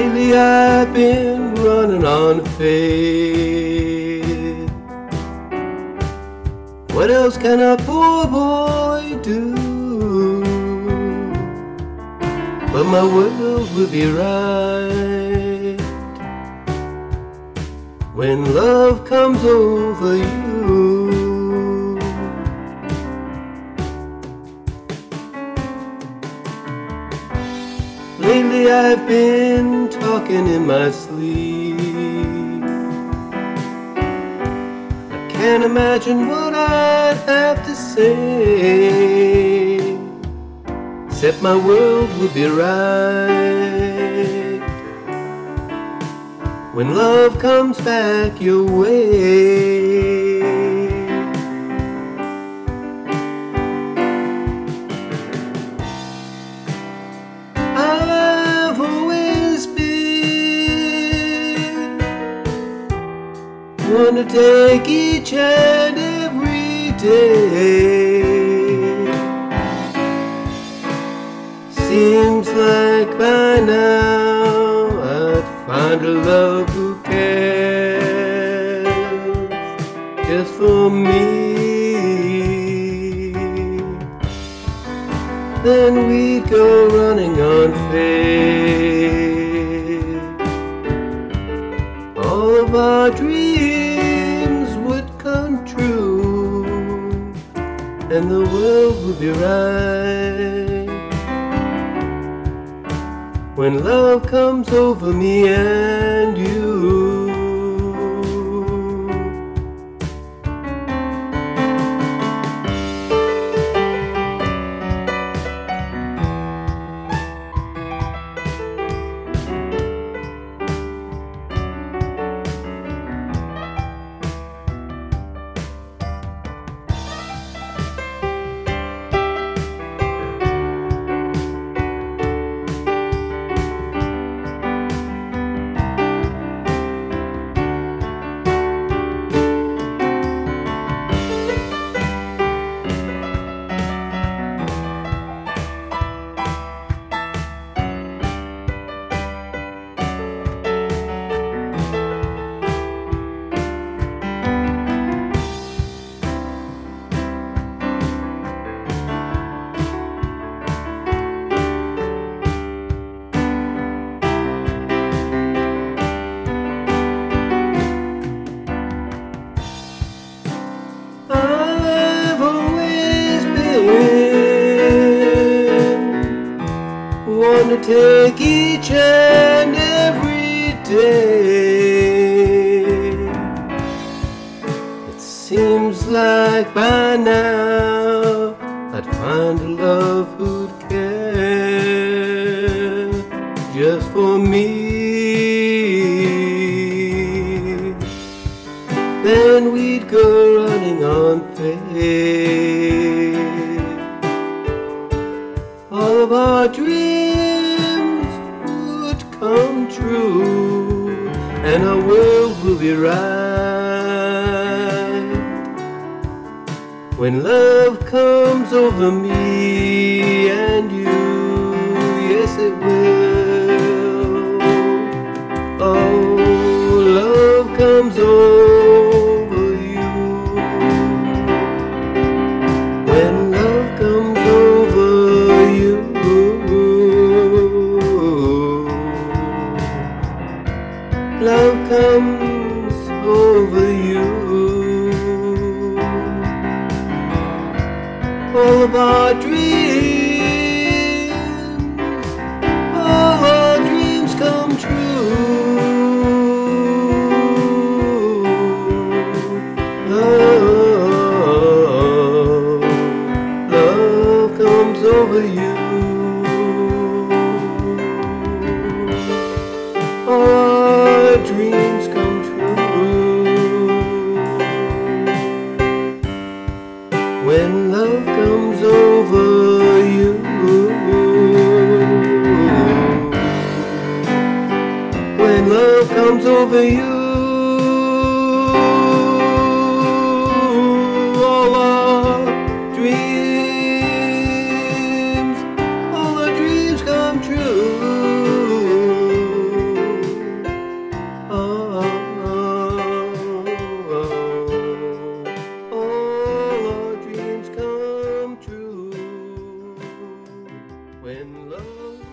Lately I've been running on faith. What else can a poor boy do? But my world will be right when love comes over you. Lately I've been talking in my sleep. I can't imagine what I'd have to say. Except my world would be right when love comes back your way. To take each and every day. Seems like by now I'd find a love who cares just for me. Then we'd go running on faith. All of our dreams and the world will be right. When love comes over me and you. Take each and every day. It seems like by now I'd find a love who'd care just for me. Then we'd go running on faith. All of our dreams and our world will be right. When love comes over me and you, yes it will. You. All of our dreams, all our dreams come true. Love, love comes over you. When love comes over you. When love comes over you. in love.